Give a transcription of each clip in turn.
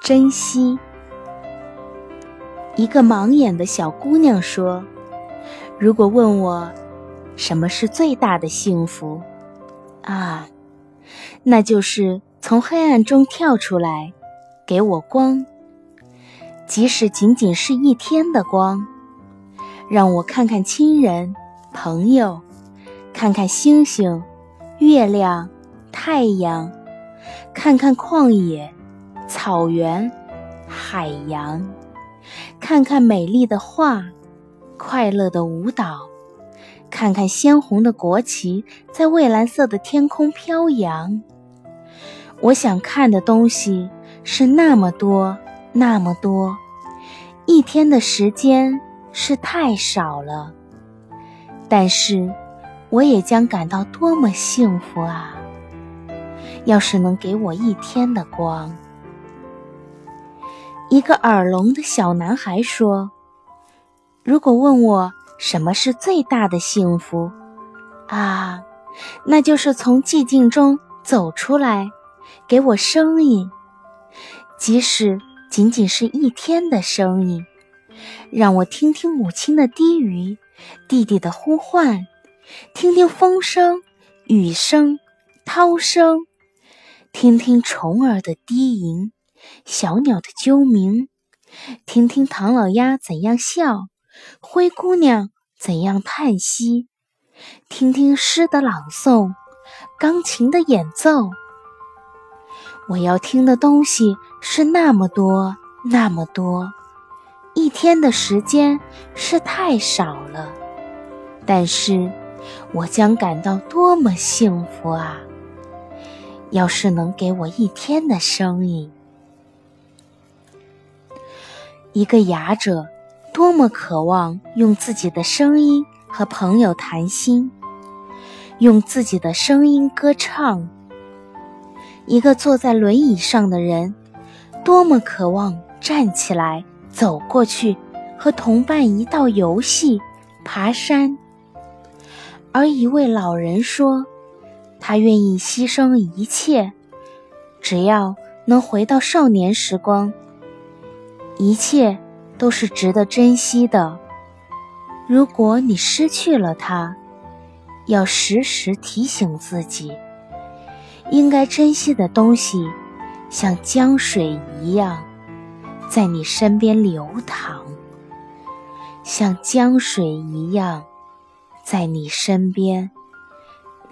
珍惜。一个盲眼的小姑娘说：“如果问我什么是最大的幸福，啊，那就是从黑暗中跳出来，给我光，即使仅仅是一天的光，让我看看亲人、朋友，看看星星、月亮、太阳，看看旷野、草原、海洋。”看看美丽的画，快乐的舞蹈，看看鲜红的国旗在蔚蓝色的天空飘扬。我想看的东西是那么多，那么多，一天的时间是太少了。但是，我也将感到多么幸福啊！要是能给我一天的光。一个耳聋的小男孩说：“如果问我什么是最大的幸福，啊，那就是从寂静中走出来，给我声音，即使仅仅是一天的声音，让我听听母亲的低语，弟弟的呼唤，听听风声、雨声、涛声，听听虫儿的低吟。”小鸟的啾鸣，听听唐老鸭怎样笑，灰姑娘怎样叹息，听听诗的朗诵，钢琴的演奏。我要听的东西是那么多，那么多，一天的时间是太少了，但是我将感到多么幸福啊！要是能给我一天的声音。一个哑者多么渴望用自己的声音和朋友谈心，用自己的声音歌唱。一个坐在轮椅上的人多么渴望站起来走过去和同伴一道游戏、爬山。而一位老人说，他愿意牺牲一切，只要能回到少年时光。一切都是值得珍惜的。如果你失去了它，要时时提醒自己，应该珍惜的东西，像江水一样，在你身边流淌；像江水一样，在你身边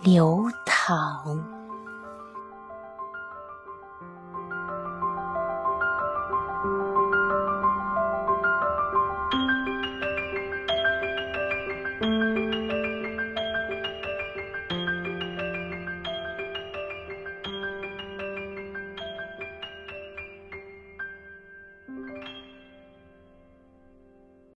流淌。